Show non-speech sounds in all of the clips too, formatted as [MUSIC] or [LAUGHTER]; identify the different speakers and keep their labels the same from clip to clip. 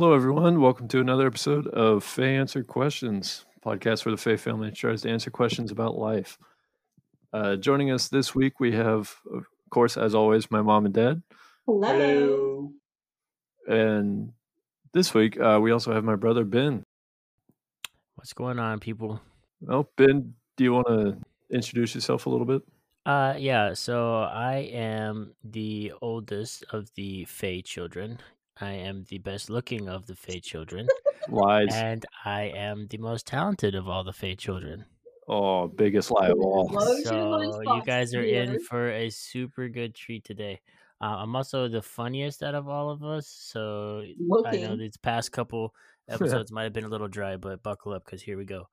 Speaker 1: Hello, everyone. Welcome to another episode of Faye Answer Questions, podcast where the Faye family tries to answer questions about life. Uh, joining us this week, we have, of course, as always, my mom and dad.
Speaker 2: Hello.
Speaker 1: And this week, uh, we also have my brother, Ben.
Speaker 3: What's going on, people?
Speaker 1: Well, Ben, do you want to introduce yourself a little bit?
Speaker 3: Uh, yeah. So I am the oldest of the Faye children. I am the best looking of the Faye children,
Speaker 1: Lies.
Speaker 3: and I am the most talented of all the Faye children.
Speaker 1: Oh, biggest lie of all.
Speaker 3: So you guys are in for a super good treat today. Uh, I'm also the funniest out of all of us, so I know these past couple [LAUGHS] episodes might have been a little dry, but buckle up because here we go.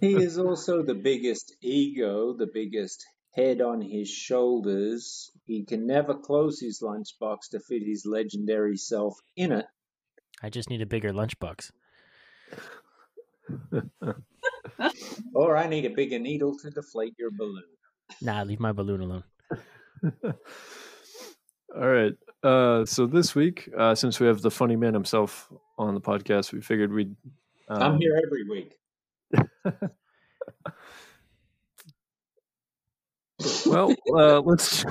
Speaker 2: He is [LAUGHS] also the biggest ego, the biggest head on his shoulders. He can never close his lunchbox to fit his legendary self in it.
Speaker 3: I just need a bigger lunchbox. [LAUGHS]
Speaker 2: Or I need a bigger needle to deflate your balloon.
Speaker 3: Nah, leave my balloon alone. [LAUGHS]
Speaker 1: All right. Uh, so this week, uh, since we have the funny man himself on the podcast, we figured we'd. Um,
Speaker 2: I'm here every week. [LAUGHS]
Speaker 1: well, uh, let's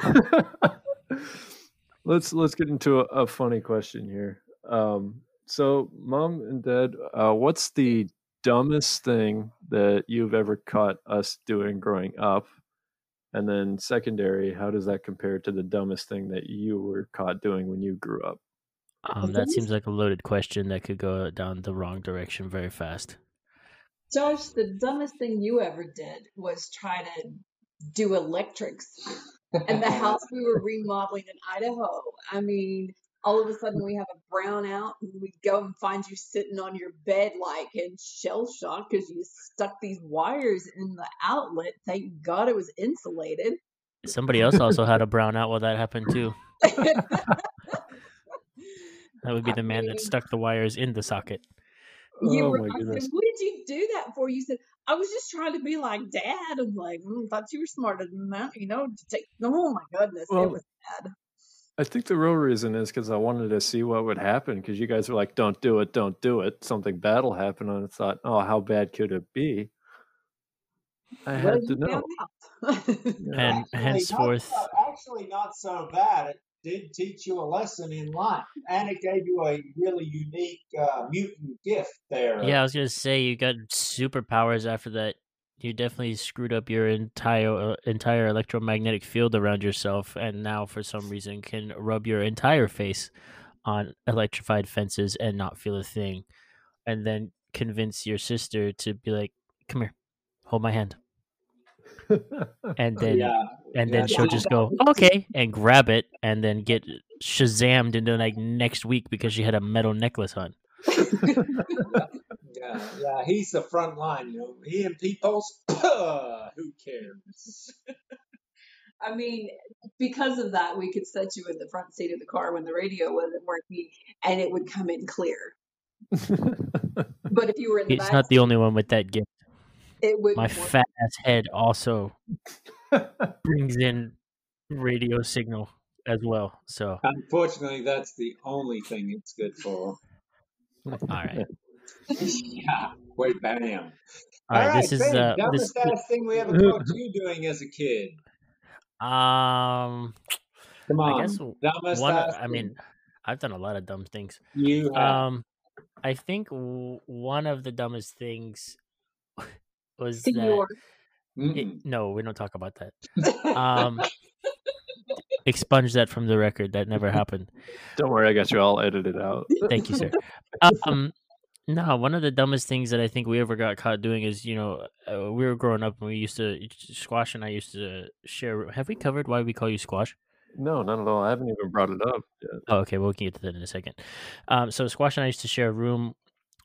Speaker 1: [LAUGHS] let's let's get into a, a funny question here. Um, so, mom and dad, uh, what's the dumbest thing that you've ever caught us doing growing up? And then, secondary, how does that compare to the dumbest thing that you were caught doing when you grew up?
Speaker 3: Um, that seems like a loaded question that could go down the wrong direction very fast.
Speaker 4: Josh, the dumbest thing you ever did was try to do electrics in [LAUGHS] the house we were remodeling in Idaho. I mean, all of a sudden we have a brownout and we go and find you sitting on your bed like in shell shock because you stuck these wires in the outlet. Thank God it was insulated.
Speaker 3: Somebody else also had a brownout while that happened too. [LAUGHS] That would be the man
Speaker 4: mean-
Speaker 3: that stuck the wires in the socket.
Speaker 4: You
Speaker 1: oh
Speaker 4: were,
Speaker 1: my
Speaker 4: I
Speaker 1: goodness!
Speaker 4: said, what did you do that for? You said, I was just trying to be like dad. I'm like, mm, thought you were smarter than that, you know, to take, oh my goodness,
Speaker 1: Well,
Speaker 4: it was bad.
Speaker 1: I think the real reason is because I wanted to see what would happen. Because you guys were like, "Don't do it, don't do it." Something bad will happen, and I thought, "Oh, how bad could it be?" I
Speaker 4: Well,
Speaker 1: had to know.
Speaker 4: found out. [LAUGHS]
Speaker 1: Yeah.
Speaker 3: And henceforth,
Speaker 5: actually not so bad. It did teach you a lesson in life, and it gave you a really unique uh, mutant gift there.
Speaker 3: yeah, I was gonna say you got superpowers after that. You definitely screwed up your entire uh, entire electromagnetic field around yourself, and now for some reason can rub your entire face on electrified fences and not feel a thing, and then convince your sister to be like, "Come here, hold my hand," and oh, then
Speaker 5: yeah.
Speaker 3: and then
Speaker 5: Yeah,
Speaker 3: she'll just go okay and grab it and then get shazammed into like next week because she had a metal necklace on [LAUGHS]
Speaker 5: yeah, yeah. He's the front line. You know, he and Peoples. [CLEARS THROAT] Who cares? [LAUGHS]
Speaker 4: I mean, because of that, we could set you in the front seat of the car when the radio wasn't working, and it would come in clear. [LAUGHS] But if you were in the
Speaker 3: he's
Speaker 4: back,
Speaker 3: not the only one with that gift
Speaker 4: it would.
Speaker 3: my fat ass head also [LAUGHS] brings in radio signal as well so
Speaker 5: Unfortunately, that's the only thing it's good for.
Speaker 3: all right [LAUGHS]
Speaker 5: yeah. Wait, bam.
Speaker 3: all right, this is
Speaker 5: Faye,
Speaker 3: uh
Speaker 5: dumbest
Speaker 3: this
Speaker 5: ass thing we ever caught you [LAUGHS] doing as a kid.
Speaker 3: um
Speaker 5: Come on.
Speaker 3: i guess
Speaker 5: dumbest
Speaker 3: one
Speaker 5: ass
Speaker 3: i mean i've done a lot of dumb things
Speaker 5: you have.
Speaker 3: Um, I think w- one of the dumbest things was that. It- no, we don't talk about that. [LAUGHS] Um, expunge that from the record. That never [LAUGHS] happened.
Speaker 1: Don't worry, I got you all edited out.
Speaker 3: Thank you, sir. [LAUGHS] Um, no, one of the dumbest things that I think we ever got caught doing is, you know, uh, we were growing up and we used to Squash and I used to share. Have we covered why we call you Squash?
Speaker 1: No, not at all. I haven't even brought it up yet.
Speaker 3: Oh, okay. Well, we can get to that in a second. Um, so Squash and I used to share a room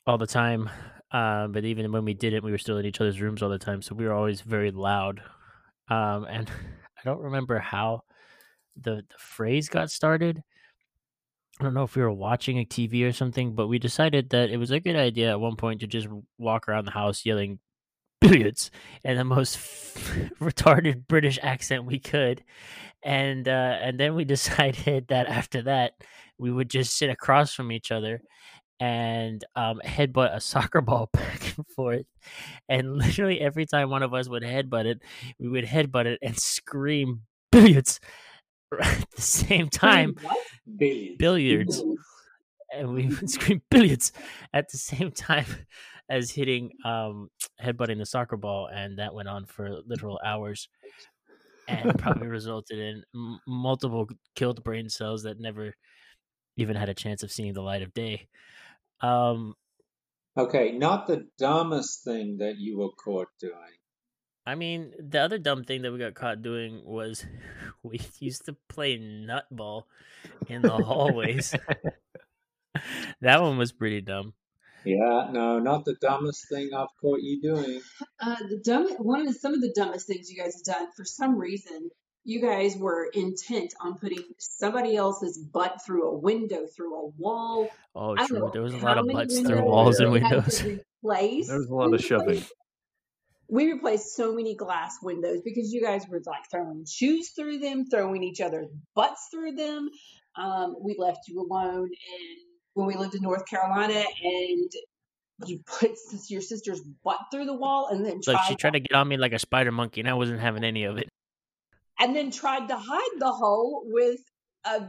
Speaker 3: all the time. Um, but even when we didn't, we were still in each other's rooms all the time. So we were always very loud. Um, [LAUGHS] and I don't remember how the, the phrase got started. I don't know if we were watching a TV or something, but we decided that it was a good idea at one point to just walk around the house yelling [LAUGHS] billiards in the most [LAUGHS] retarded British accent we could, and uh, and then we decided that after that we would just sit across from each other and um, headbutt a [LAUGHS] soccer ball back and forth. And literally every time one of us would headbutt it, we would headbutt it and scream billiards [LAUGHS] at the same time.
Speaker 2: Billions.
Speaker 3: Billiards. And we would scream billiards at the same [LAUGHS] time as hitting um headbutting the soccer ball and that went on for literal hours and probably resulted in m- multiple killed brain cells that never even had a chance of seeing the light of day um
Speaker 2: Okay, not the dumbest thing that you were caught doing.
Speaker 3: i mean the other dumb thing that we got caught doing was [LAUGHS] we used to play nutball in the hallways [LAUGHS] that one was pretty dumb
Speaker 2: Yeah, no, not the dumbest thing I've caught you doing.
Speaker 4: Uh, the dumb one of the, some of the dumbest things you guys have done for some reason. You guys were intent on putting somebody else's butt through a window, through a wall.
Speaker 3: oh
Speaker 4: I
Speaker 3: true
Speaker 4: know
Speaker 3: there was a lot of butts through walls and windows
Speaker 4: replace.
Speaker 1: There was a lot
Speaker 4: We
Speaker 1: of shoving.
Speaker 4: replaced- We replaced so many glass windows because you guys were like throwing shoes through them, throwing each other's butts through them. Um, we left you alone and when we lived in North Carolina and you put your sister's butt through the wall and then
Speaker 3: Look,
Speaker 4: tried
Speaker 3: she tried to get on me like a spider monkey, and I wasn't having any of it.
Speaker 4: And then tried to hide the hole with a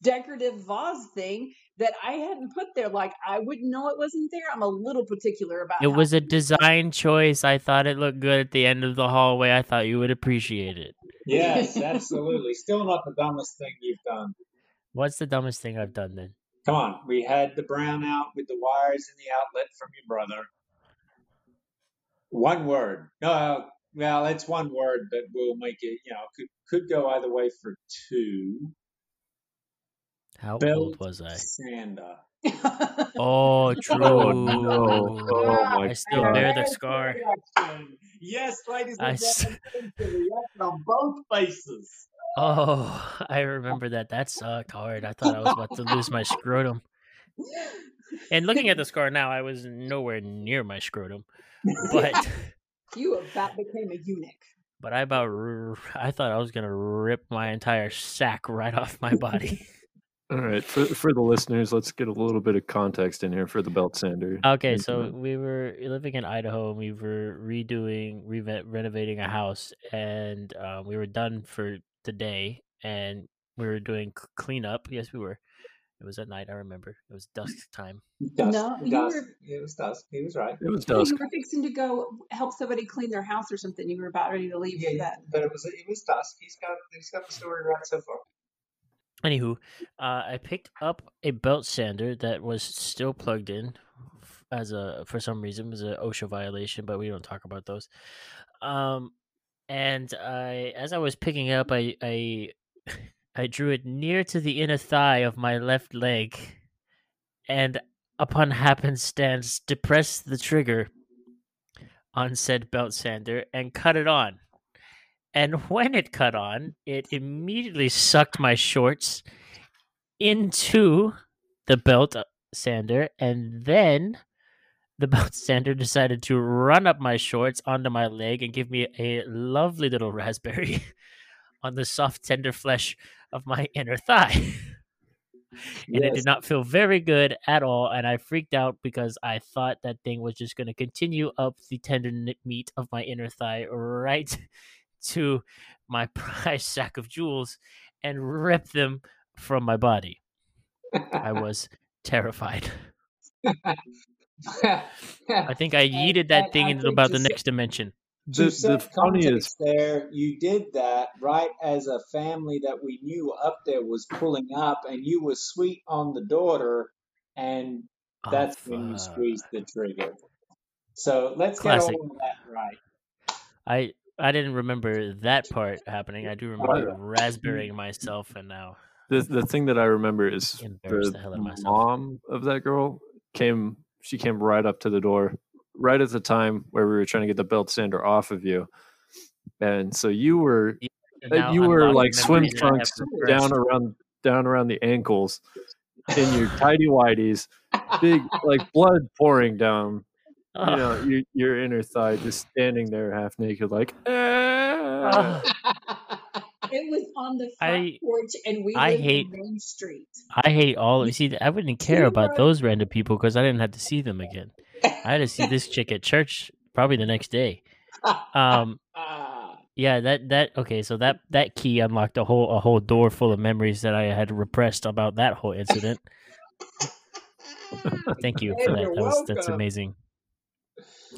Speaker 4: decorative vase thing that I hadn't put there. Like I wouldn't know it wasn't there. I'm a little particular about
Speaker 3: It
Speaker 4: how
Speaker 3: was a design choice. I thought it looked good at the end of the hallway. I thought you would appreciate it.
Speaker 2: Yes, absolutely. Still not the dumbest thing you've done.
Speaker 3: What's the dumbest thing I've done then?
Speaker 2: Come on, we had the brownout with the wires in the outlet from your brother. One word. No, well, it's one word, but we'll make it. You know, could could go either way for two.
Speaker 3: How
Speaker 2: Belt
Speaker 3: old was I?
Speaker 2: sander. [LAUGHS]
Speaker 3: Oh, oh, true.
Speaker 1: Oh no! Oh my
Speaker 3: I still
Speaker 1: god!
Speaker 3: bear the scar.
Speaker 5: Yes, ladies
Speaker 3: I
Speaker 5: and
Speaker 3: s-
Speaker 5: gentlemen, there's the reaction on both faces.
Speaker 3: Oh, I remember that. That sucked hard. I thought I was about to lose my scrotum. And looking at the scar now, I was nowhere near my scrotum. But [LAUGHS]
Speaker 4: you about became a eunuch.
Speaker 3: but I about r- I thought I was gonna rip my entire sack right off my body. [LAUGHS]
Speaker 1: All right, for for the listeners, let's get a little bit of context in here for the belt sander.
Speaker 3: Okay, so we were living in Idaho and we were redoing, re- renovating a house, and uh, we were done for the day, and we were doing cleanup. Yes, we were. It was at night. I remember. It was dusk time.
Speaker 2: Dusk,
Speaker 4: No,
Speaker 2: dusk.
Speaker 4: were-
Speaker 2: It was dusk. He was right.
Speaker 1: it was dusk.
Speaker 4: you were fixing to go help somebody clean their house or something. You were about ready to leave for that.
Speaker 2: but it was it was dusk. He's got he's got the story right so far.
Speaker 3: Anywho, uh, I picked up a belt sander that was still plugged in as a for some reason it was an OSHA violation, but we don't talk about those. Um, and I, as I was picking up, I, I, I drew it near to the inner thigh of my left leg, and upon happenstance, depressed the trigger on said belt sander and cut it on. And when it cut on, it immediately sucked my shorts into the belt uh, sander, and then the belt sander decided to run up my shorts onto my leg and give me a lovely little raspberry [LAUGHS] on the soft, tender flesh of my [LAUGHS] inner thigh. and it did not feel very good at all. And I freaked out because I thought that thing was just going to continue up the tender meat of my inner thigh right [LAUGHS] to my [LAUGHS] prize sack of jewels and rip them from my body. I was terrified. I think I yeeted that thing into about the next dimension.
Speaker 2: To
Speaker 1: The,
Speaker 2: set
Speaker 1: the funniest
Speaker 2: there, you did that right as a family that we knew up there was pulling up, and you were sweet on the daughter, and
Speaker 3: Oh,
Speaker 2: that's when you squeezed the trigger. So let's
Speaker 3: Classic.
Speaker 2: get all of that right.
Speaker 3: I I didn't remember that part happening. I do remember raspberrying myself, and now
Speaker 1: the the thing that I remember is the
Speaker 3: the hell out of
Speaker 1: mom of that girl came. She came right up to the door, right at the time where we were trying to get the belt sander off of you, and so you were
Speaker 3: And
Speaker 1: uh,
Speaker 3: now
Speaker 1: you were like swim
Speaker 3: memories that I have
Speaker 1: trunks down around down around the ankles in your [LAUGHS] tidy whities, big like [LAUGHS] blood pouring down, you know your, your inner thigh just standing there half naked, like.
Speaker 3: Ah. [LAUGHS]
Speaker 4: It was on the front
Speaker 3: I-
Speaker 4: porch, and we
Speaker 3: I
Speaker 4: lived
Speaker 3: hate-
Speaker 4: in Main Street.
Speaker 3: I hate all. You see, I wouldn't care about those random people because I didn't have to see them again. I had to see this chick at church probably the next day. Um,
Speaker 5: Ah,
Speaker 3: yeah, that that okay. So that that key unlocked a whole a whole door full of memories that I had repressed about that whole incident. Thank you for that. That was, that's amazing.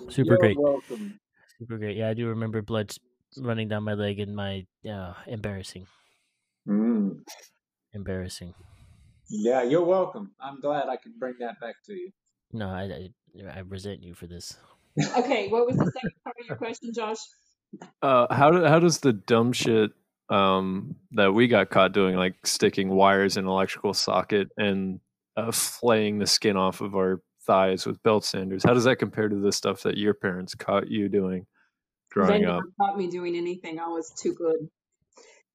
Speaker 3: Super
Speaker 2: You're
Speaker 3: great.
Speaker 2: welcome.
Speaker 3: Super great. Yeah, I do remember blood running down my leg and my uh, embarrassing,
Speaker 2: Mm.
Speaker 3: embarrassing.
Speaker 2: Yeah, you're welcome. I'm glad I could bring that back to you.
Speaker 3: No, I, I I resent you for this.
Speaker 4: Okay, what was the second [LAUGHS] part of your question, Josh?
Speaker 1: Uh, how do, how does the dumb shit um, that we got caught doing, like sticking wires in an electrical socket and uh, flaying the skin off of our thighs with belt sanders, how does that compare to the stuff that your parents caught you doing
Speaker 4: They
Speaker 1: growing
Speaker 4: never
Speaker 1: up?
Speaker 4: caught me doing anything. I was too good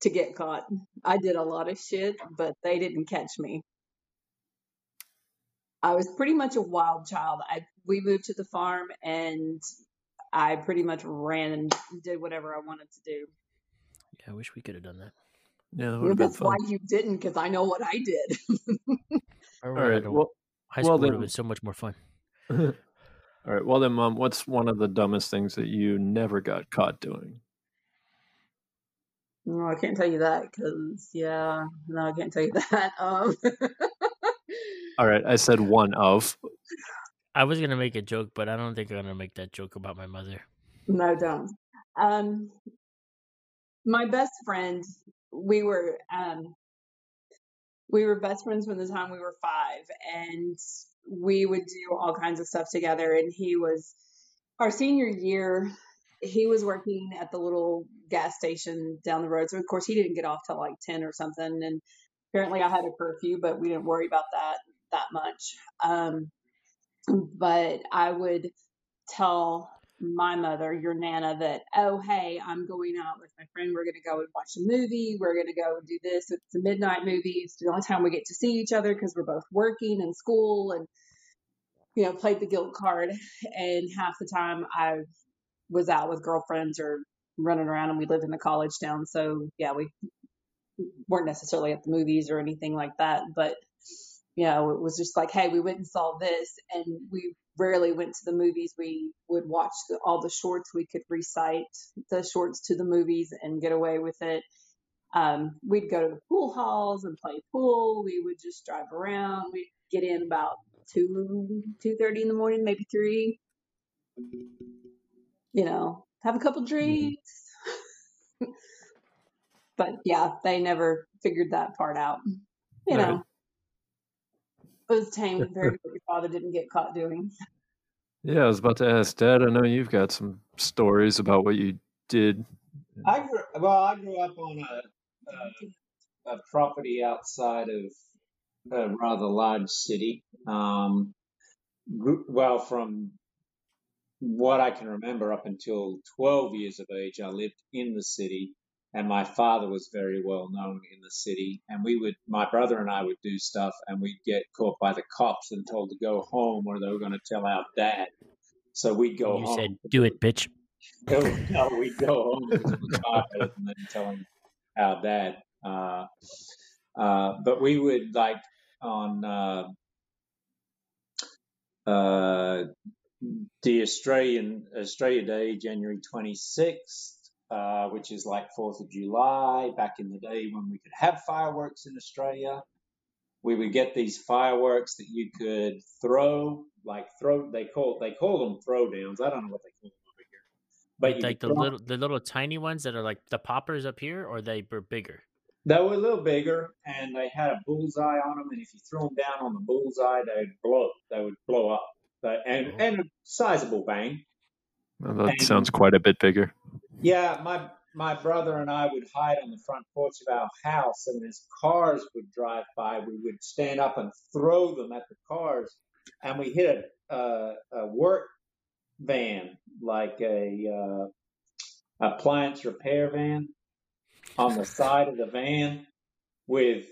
Speaker 4: to get caught. I did a lot of shit, but they didn't catch me. I was pretty much a wild child. I we moved to the farm and I pretty much ran and did whatever I wanted to do.
Speaker 3: Yeah, I wish we could have done that.
Speaker 1: Yeah, that would have been
Speaker 4: That's why you didn't, because I know what I did. [LAUGHS]
Speaker 3: All
Speaker 1: All
Speaker 3: right.
Speaker 1: right. Well,
Speaker 3: high
Speaker 1: well
Speaker 3: school would have been so much more fun. [LAUGHS]
Speaker 1: all right. Well, then, mom, what's one of the dumbest things that you never got caught doing?
Speaker 4: no, I can't tell you that because yeah, no, I can't tell you [LAUGHS] that. Um,
Speaker 1: All right, I said one of.
Speaker 3: I was gonna make a joke, but I don't think I'm gonna make that joke about my mother.
Speaker 4: No, don't. Um, my best friend, we were um, we were best friends from the time we were five, and we would do all kinds of stuff together. And he was our senior year. He was working at the little gas station down the road, so of course he didn't get off till like ten or something. And apparently I had a curfew, but we didn't worry about that that much. Um, but I would tell my mother, your nana, that oh hey, I'm going out with my friend. We're gonna go and watch a movie. We're gonna go and do this. It's a midnight movie. It's the only time we get to see each other because we're both working and school and you know played the guilt card. And half the time I was out with girlfriends or running around, and we lived in a college town. So yeah, we weren't necessarily at the movies or anything like that, but you know, it was just like, hey, we went and saw this, and we rarely went to the movies. We would watch the, all the shorts. We could recite the shorts to the movies and get away with it. Um, we'd go to the pool halls and play pool. We would just drive around. We'd get in about two two thirty in the morning, maybe three. You know, have a couple drinks. [LAUGHS] but yeah, they never figured that part out. You
Speaker 1: Right.
Speaker 4: know, it was tame compared to what your father didn't get caught doing.
Speaker 1: Yeah, I was about to ask, Dad. I know you've got some stories about what you did.
Speaker 2: I grew well. I grew up on a a, a property outside of a rather large city. Um, grew, well, from what I can remember, up until 12 years of age, I lived in the city, and my father was very well known in the city. And we would, my brother and I would do stuff, and we'd get caught by the cops and told to go home, or they were going to tell our dad. So we'd go
Speaker 3: you
Speaker 2: home.
Speaker 3: said, "Do it, bitch." [LAUGHS]
Speaker 2: No, no, we go home to the father and then tell him our dad. Uh, uh, but we would like on uh, uh, the Australian Australia Day, January twenty sixth, uh, which is like Fourth of July. Back in the day when we could have fireworks in Australia, we would get these fireworks that you could throw, like throw. They call they call them throwdowns. I don't know what they call them over here. But you
Speaker 3: like the little, the little tiny ones that are like the poppers up here, or they were bigger.
Speaker 2: They were a little bigger, and they had a bullseye on them. And if you threw them down on the bullseye, they'd blow. They would blow up, but and
Speaker 3: Oh.
Speaker 2: and a sizable bang.
Speaker 1: Well, that
Speaker 2: And-
Speaker 1: sounds quite a bit bigger.
Speaker 2: Yeah, my my brother and I would hide on the front porch of our house, and as cars would drive by, we would stand up and throw them at the cars, and we hit a a, a work van, like a uh, appliance repair van, on the side of the van with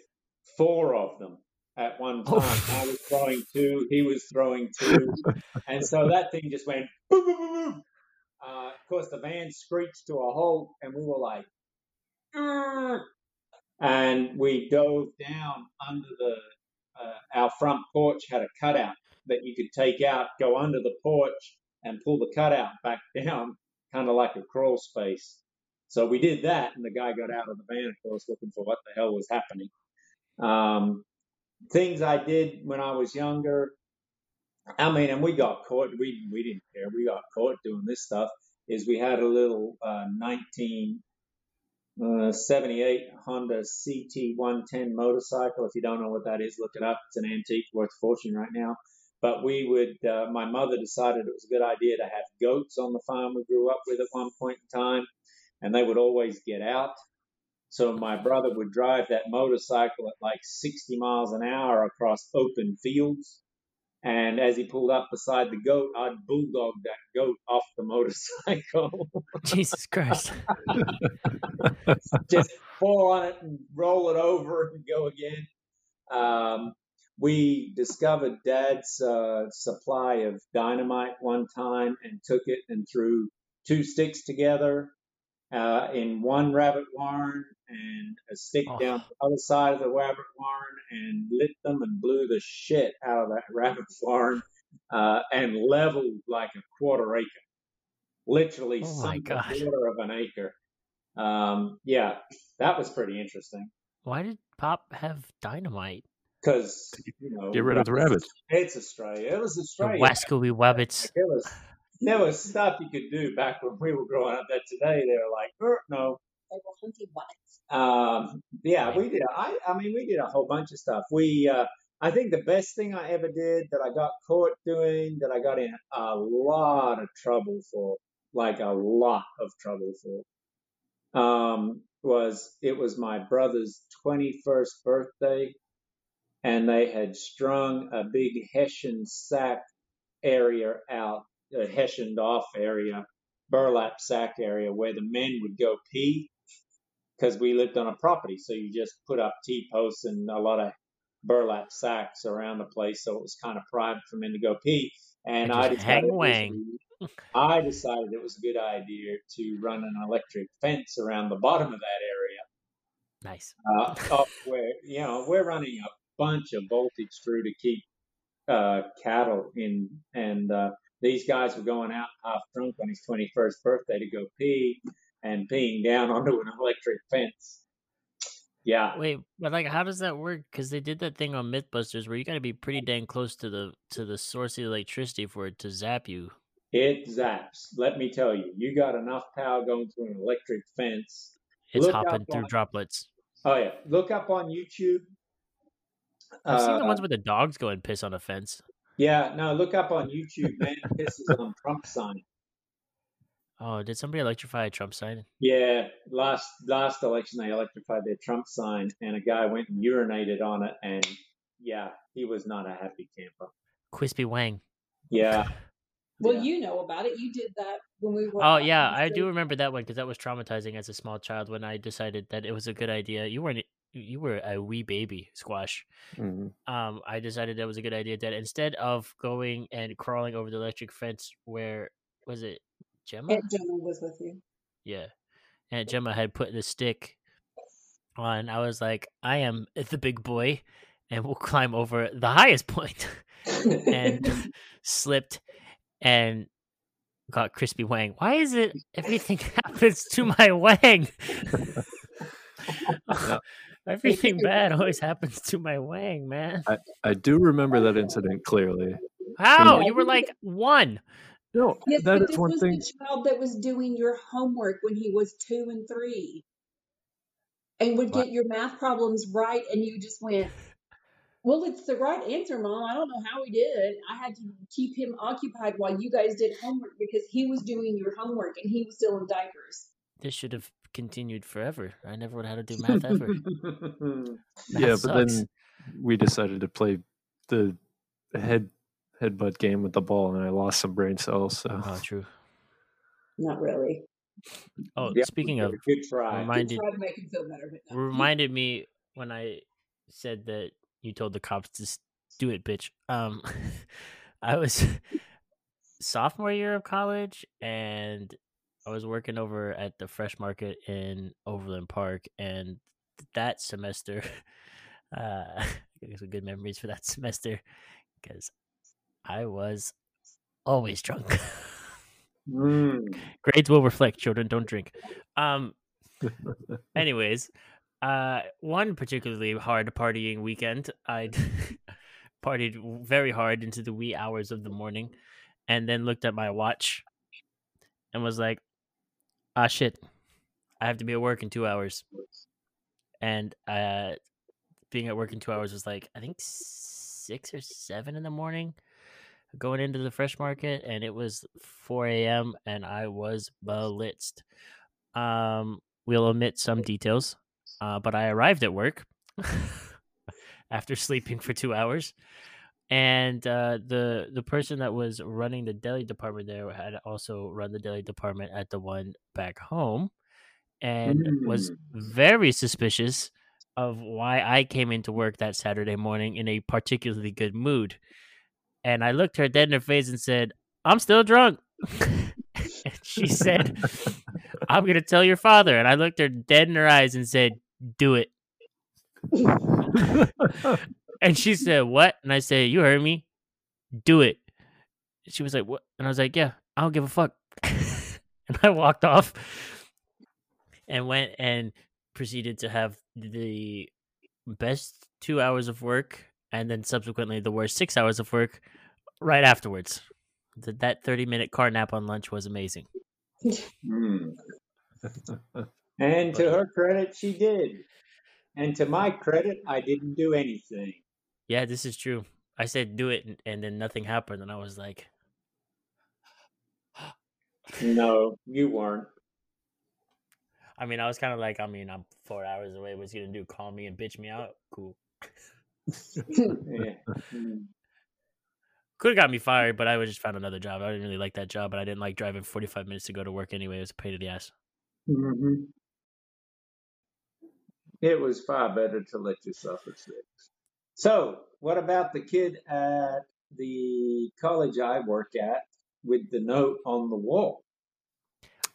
Speaker 2: four of them. at one time. I was throwing two, he was throwing two, [LAUGHS] and so that thing just went boom, boom, boom, boom. Uh, of course, the van screeched to a halt, and we were like, "Arr!" and we dove down under the. Uh, our front porch had a cutout that you could take out, go under the porch, and pull the cutout back [LAUGHS] down, kind of like a crawl space. So we did that, and the guy got out of the van, of course, looking for what the hell was happening. Um, things I did when I was younger. I mean, and we got caught. We we didn't care. We got caught doing this stuff. Is we had a little uh, 1978 Honda CT 110 motorcycle. If you don't know what that is, look it up. It's an antique worth a fortune right now. But we would. Uh, my mother decided it was a good idea to have goats on the farm we grew up with at one point in time, and they would always get out. So my brother would drive that motorcycle at like 60 miles an hour across open fields. And as he pulled up beside the goat, I'd bulldog that goat off the motorcycle, [LAUGHS]
Speaker 3: Jesus Christ.
Speaker 2: just fall on it and roll it over and go again. Um, we discovered Dad's uh, supply of dynamite one time and took it and threw two sticks together uh, in one rabbit warren and a stick
Speaker 3: Oh.
Speaker 2: down the other side of the rabbit warren and lit them and blew the shit out of that [LAUGHS] rabbit warren uh, and leveled like a quarter acre. Literally
Speaker 3: Oh
Speaker 2: sunk a quarter of an acre. Um, yeah, that was pretty interesting
Speaker 3: Why did Pop have dynamite?
Speaker 2: because you know
Speaker 1: Get rid of the rabbits.
Speaker 2: It's Australia. It was Australia.
Speaker 3: Wascooey Wabbits.
Speaker 2: There was there was stuff you could do back when we were growing up that today they're like, "Er, no.
Speaker 4: They were hunting rabbits.
Speaker 2: Um, yeah, we did. I I mean, we did a whole bunch of stuff. We uh, I think the best thing I ever did that I got caught doing that I got in a lot of trouble for, like a lot of trouble for, um, was it was my brother's 21st birthday, and they had strung a big Hessian sack area out, a Hessianed off area, burlap sack area where the men would go pee because we lived on a property. So you just put up T posts and a lot of burlap sacks around the place. So it was kind of private for men to go pee. And I decided, was [LAUGHS] I decided it was a good idea to run an electric fence around the bottom of that area
Speaker 3: Nice.
Speaker 2: uh, up where you know we're running a bunch of voltage through to keep uh, cattle in, and uh, these guys were going out half drunk on his 21st birthday to go pee and peeing down [LAUGHS] onto an electric fence. Yeah,
Speaker 3: Wait, but like, how does that work? Because they did that thing on MythBusters where you got to be pretty dang close to the to the source of the electricity for it to zap you.
Speaker 2: it zaps. Let me tell you, you got enough power going through an electric fence.
Speaker 3: It's
Speaker 2: Look
Speaker 3: hopping through
Speaker 2: on-
Speaker 3: droplets.
Speaker 2: Oh yeah, look up on YouTube.
Speaker 3: I've seen the
Speaker 2: Uh,
Speaker 3: ones where the dogs go and piss on a fence.
Speaker 2: Yeah, no, look up on YouTube. Man pisses on Trump sign.
Speaker 3: Oh, did somebody electrify a Trump sign?
Speaker 2: Yeah, last last election they electrified their Trump sign, and a guy went and urinated on it, and yeah, he was not a happy camper.
Speaker 3: Crispy Wang.
Speaker 2: Yeah, [LAUGHS]
Speaker 4: Well,
Speaker 2: yeah.
Speaker 4: you know about it. You did that when we were.
Speaker 3: Oh yeah, I do remember that one because that was traumatizing as a small child when I decided that it was a good idea. You weren't you were a wee baby squash.
Speaker 1: Mhm.
Speaker 3: Um, I decided that was a good idea that instead of going and crawling over the electric fence, where was it, Gemma?
Speaker 4: Aunt Gemma was with you.
Speaker 3: Yeah. And Gemma had put the stick on. I was like, I am the big boy and we'll climb over the highest point [LAUGHS] and [LAUGHS] slipped and got crispy wang. Why is it everything [LAUGHS] happens to my wang?
Speaker 1: Yeah.
Speaker 3: everything bad always happens to my wang, man.
Speaker 1: I do remember that incident clearly.
Speaker 3: How? You were like one.
Speaker 1: No,
Speaker 4: Yes,
Speaker 1: that
Speaker 4: but this
Speaker 1: one
Speaker 4: was
Speaker 1: thing.
Speaker 4: the child that was doing your homework when he was two and three, and would
Speaker 1: What?
Speaker 4: get your math problems right, and you just went, "Well, it's the right answer, mom. I don't know how he did. I had to keep him occupied while you guys did homework because he was doing your homework and he was still in diapers."
Speaker 3: This should have continued forever. I never would have had to do math ever. [LAUGHS]
Speaker 1: yeah,
Speaker 3: Math
Speaker 1: but then we decided to play the head headbutt game with the ball, and I lost some brain cells. So
Speaker 3: Oh, true.
Speaker 4: Not really.
Speaker 3: Oh,
Speaker 2: Yeah,
Speaker 3: speaking of,
Speaker 2: good try.
Speaker 3: remind- Minded-
Speaker 4: Try to make him feel better, but no.
Speaker 3: reminded me when I said that you told the cops to do it, bitch. Um, [LAUGHS] I was [LAUGHS] sophomore year of college, and I was working over at the Fresh Market in Overland Park, and that semester, [LAUGHS] uh, I got some good memories for that semester because I was always drunk. [LAUGHS]
Speaker 2: Mm.
Speaker 3: Grades will reflect. Children don't drink. Um. [LAUGHS] Anyways, uh, one particularly hard partying weekend, I [LAUGHS] partied very hard into the wee hours of the morning, and then looked at my watch, and was like, "Ah, shit, I have to be at work in two hours." And uh, being at work in two hours was like I think six or seven in the morning going into the fresh market and it was 4 a.m and i was blitzed um we'll omit some details uh, but i arrived at work [LAUGHS] after sleeping for two hours and uh, the the person that was running the deli department there had also run the deli department at the one back home and was
Speaker 2: Mm.
Speaker 3: very suspicious of why I came into work that Saturday morning in a particularly good mood. And I looked her dead in her face and said, I'm still drunk. [LAUGHS] and she said, I'm going to tell your father. And I looked her dead in her eyes and said, Do it. And she said, What? And I said, You heard me. Do it. She was like, What? And I was like, Yeah, I don't give a fuck. [LAUGHS] and I walked off and went and proceeded to have the best two hours of work and then subsequently the worst six hours of work right afterwards. Th- That 30 minute car nap on lunch was amazing.
Speaker 2: Mm. [LAUGHS] And to her credit, she did. And to my credit, I didn't do anything.
Speaker 3: Yeah, this is true. I said do it and, and then nothing happened. And I was like, [GASPS]
Speaker 2: No, you weren't.
Speaker 3: I mean, I was kind of like, I mean, I'm four hours away. What's he going to do? Call me and bitch me out? Cool. [LAUGHS]
Speaker 2: Yeah.
Speaker 3: Could have got me fired, but I would just found another job. I didn't really like that job, but I didn't like driving 45 minutes to go to work anyway. It was a pain in the ass.
Speaker 2: Mhm. It was far better to let yourself suffer six. So, what about the kid at the college I work at with the note on the wall?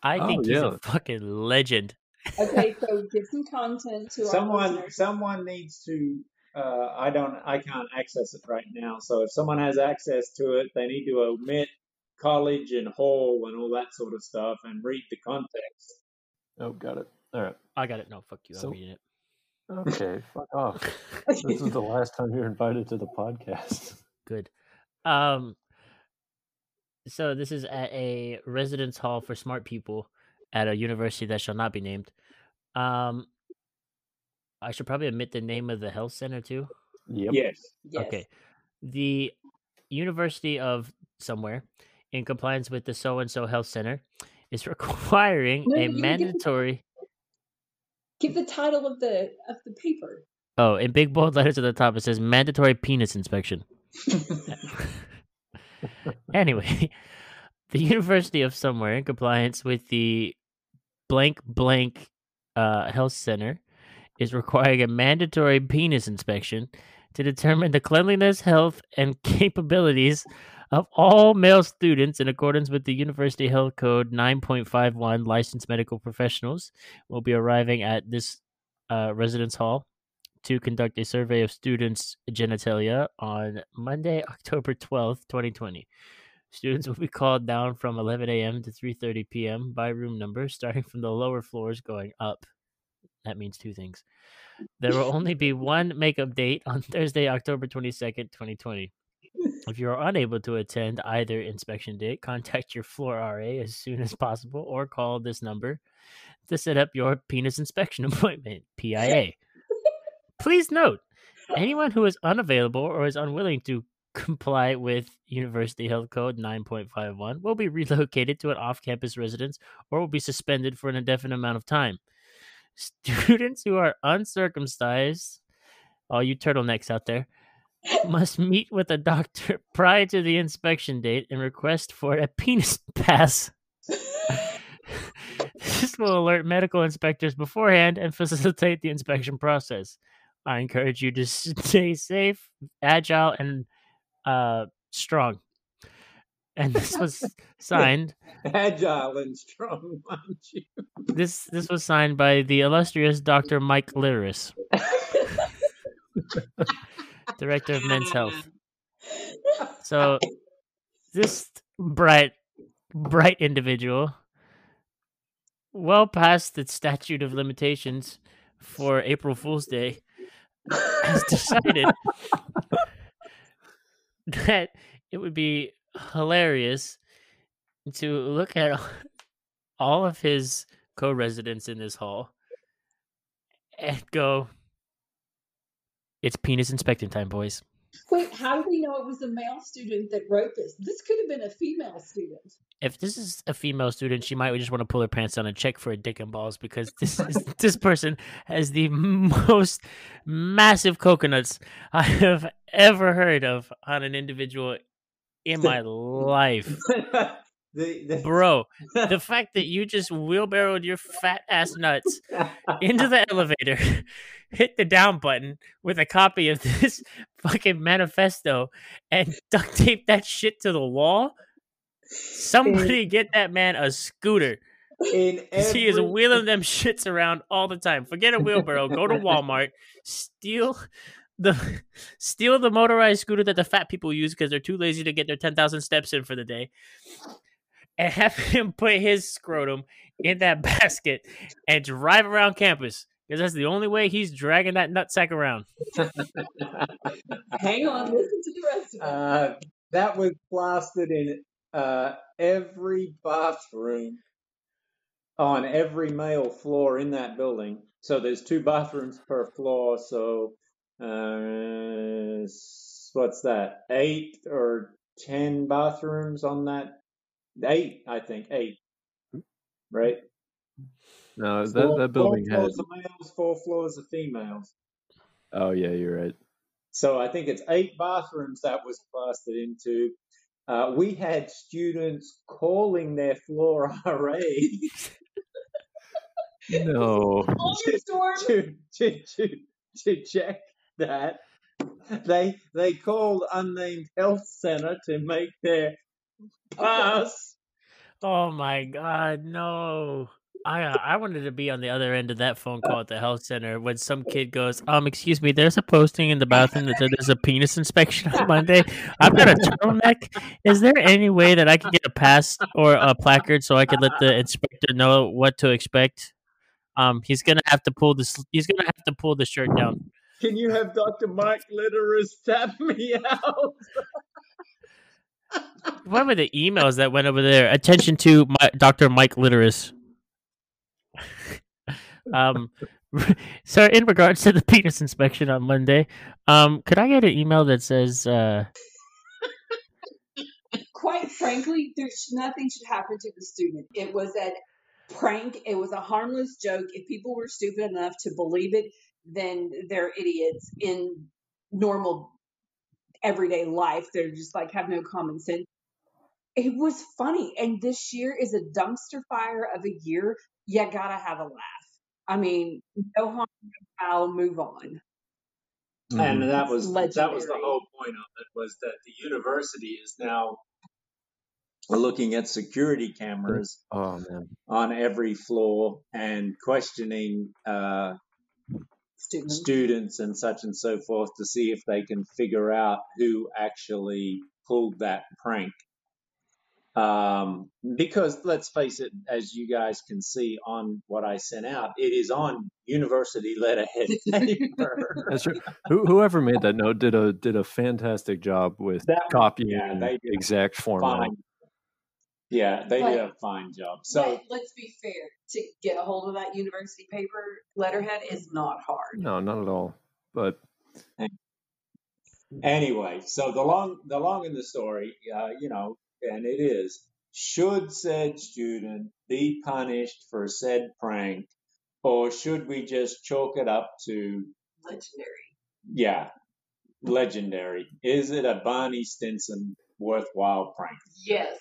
Speaker 3: I
Speaker 1: Oh,
Speaker 3: think he's
Speaker 1: yeah.
Speaker 3: a fucking legend.
Speaker 4: Okay, [LAUGHS] so give some content to
Speaker 2: Someone,
Speaker 4: listeners.
Speaker 2: someone needs to. Uh, I don't. I can't access it right now. So, if someone has access to it, they need to omit college and hall and all that sort of stuff and read the context.
Speaker 1: oh, got it. All right.
Speaker 3: I got it. No, fuck you.
Speaker 1: So-
Speaker 3: I'm reading it.
Speaker 1: Okay, fuck off. [LAUGHS] This is the last time you're invited to the podcast.
Speaker 3: Good. Um. So this is at a residence hall for smart people at a university that shall not be named. Um. I should probably omit the name of the health center too.
Speaker 1: Yep.
Speaker 2: Yes.
Speaker 4: Yes.
Speaker 3: Okay. The University of somewhere, in compliance with the so and so health center, is [LAUGHS] requiring
Speaker 4: No,
Speaker 3: a
Speaker 4: you give-
Speaker 3: mandatory.
Speaker 4: Give the title of the of the paper.
Speaker 3: Oh, in big bold letters at the top, it says mandatory penis inspection. [LAUGHS] anyway, the University of somewhere, in compliance with the blank blank uh, health center, is requiring a mandatory penis inspection to determine the cleanliness, health, and [LAUGHS] capabilities of all male students in accordance with the University Health Code 9.51. Licensed medical professionals will be arriving at this uh, residence hall to conduct a survey of students' genitalia on Monday, [LAUGHS] October 12th, 2020. Students will be called down from 11 a.m. to 3:30 p.m. by room number, starting from the lower floors going up. That means two things. There will only be one makeup date on [LAUGHS] Thursday, October 22nd, 2020. If you are unable to attend either inspection date, contact your floor RA as soon as possible or call this number to set up your penis inspection [LAUGHS] appointment, PIA. Please note, anyone who is unavailable or is unwilling to comply with University Health Code 9.51 will be relocated to an off campus residence or will be suspended for an indefinite amount of time. Students who are uncircumcised, all you turtlenecks out there, must meet with a doctor [LAUGHS] prior to the inspection date and request for a penis [LAUGHS] pass. this will alert medical inspectors beforehand and facilitate the inspection process. I encourage you to [LAUGHS] stay safe, agile, and uh, strong. And this was [LAUGHS] signed.
Speaker 2: Agile and strong, [LAUGHS] mind you.
Speaker 3: This this was signed by the illustrious Dr. Mike Litteris, [LAUGHS] director of Men's Health. So this bright bright individual well past the statute of limitations for April Fool's Day has decided that it would be hilarious to look at [LAUGHS] all of his co-residents in this hall and go it's penis inspecting time boys
Speaker 4: Wait, how do we know it was a male student that wrote this? This could have been a female student.
Speaker 3: if this is a female student she might just want to pull her pants down and check for a dick and balls because this is, [LAUGHS] this person has the [LAUGHS] most massive coconuts i have ever heard of on an individual in my life [LAUGHS]
Speaker 2: the, the,
Speaker 3: bro [LAUGHS] the fact that you just wheelbarrowed your fat ass nuts [LAUGHS] into the elevator, hit the down button with a copy of this fucking manifesto, and duct tape that shit to the wall. Somebody get that man a scooter. 'cause he is wheeling them shits around all the time. Forget a wheelbarrow. Go to Walmart, steal the [LAUGHS] steal the motorized scooter that the fat people use because they're too lazy to get their ten thousand steps in for the day, and have [LAUGHS] him put his scrotum in that [LAUGHS] basket and drive around campus because that's the only way he's dragging that nutsack around.
Speaker 4: Hang on, listen to the rest of it.
Speaker 2: uh, that was plastered in uh, every bathroom on every male floor in that building. So there's two bathrooms per floor. So uh, what's that? Eight or ten bathrooms on that? Eight, I think. Eight. Right.
Speaker 1: No, that
Speaker 2: Four-
Speaker 1: that building
Speaker 2: four
Speaker 1: had.
Speaker 2: floors of males, four floors of females.
Speaker 1: Oh yeah, you're right.
Speaker 2: So I think it's eight bathrooms that was plastered into. Uh, we had students calling their floor [LAUGHS] RA
Speaker 1: No.
Speaker 4: Hold [LAUGHS]
Speaker 2: to, to, to, to check that. They they called unnamed health center to make their pass.
Speaker 3: Oh my god, no. I I wanted to be on the other end of that phone call at the health center when some kid goes, um, excuse me, there's a posting in the bathroom that there's a penis inspection on Monday. I've got a turtleneck. Is there any way that I could get a pass or a placard so I could let the inspector know what to expect? Um, he's gonna have to pull this. He's gonna have to pull the shirt down.
Speaker 2: Can you have Dr. Mike Litteris tap me out?
Speaker 3: What were the emails that went over there? Attention to my, Dr. Mike Litteris. [LAUGHS] um, [LAUGHS] so in regards to the penis inspection on Monday, um, could I get an email that says, uh,
Speaker 4: Quite frankly, there's nothing should happen to the student. It was a prank. It was a harmless joke. If people were stupid enough to believe it, then they're idiots in normal everyday life. They're just like have no common sense. It was funny, and this year is a dumpster fire of a year. You gotta have a laugh. I mean, no harm, no foul. Move on.
Speaker 2: And that
Speaker 4: It's
Speaker 2: was that was the whole point of it was that the university is now looking at security cameras
Speaker 1: Oh man.
Speaker 2: on every floor and questioning uh,
Speaker 4: Student.
Speaker 2: students and such and so forth to see if they can figure out who actually pulled that prank. Um, because let's face it, as you guys can see on what I sent out, it is on university letterhead [LAUGHS] paper.
Speaker 1: That's true. Who, whoever made that note did a did a fantastic job with
Speaker 2: That was-
Speaker 1: copying
Speaker 2: yeah,
Speaker 1: exact format.
Speaker 2: fine. Yeah, they
Speaker 4: But-
Speaker 2: did a fine job. So
Speaker 4: but let's be fair. To get a hold of that university paper letterhead is not hard.
Speaker 1: No, not at all. But
Speaker 2: anyway, so the long the long in the story, uh, you know, and it is should said student be punished for said prank, or should we just chalk it up to
Speaker 4: Legendary.
Speaker 2: yeah, legendary? Is it a Barney Stinson worthwhile prank?
Speaker 4: Yes.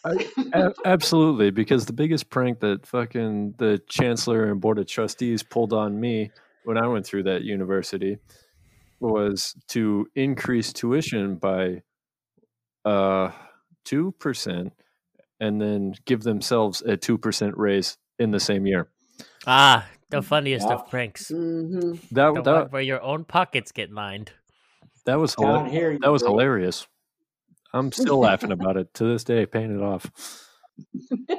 Speaker 1: a- [LAUGHS] absolutely, because the biggest prank that fucking the chancellor and board of trustees pulled on me when I went through that university was to increase tuition by uh two percent and then give themselves a two percent raise in the same year.
Speaker 3: Ah, the funniest
Speaker 5: Yeah.
Speaker 3: of pranks.
Speaker 6: hmm
Speaker 1: That
Speaker 3: The
Speaker 1: that
Speaker 3: one where your own pockets get lined.
Speaker 1: that was
Speaker 5: Down
Speaker 1: hila-
Speaker 5: here,
Speaker 1: that was
Speaker 5: broke.
Speaker 1: hilarious. I'm still laughing about it to this day, paying it off. [LAUGHS]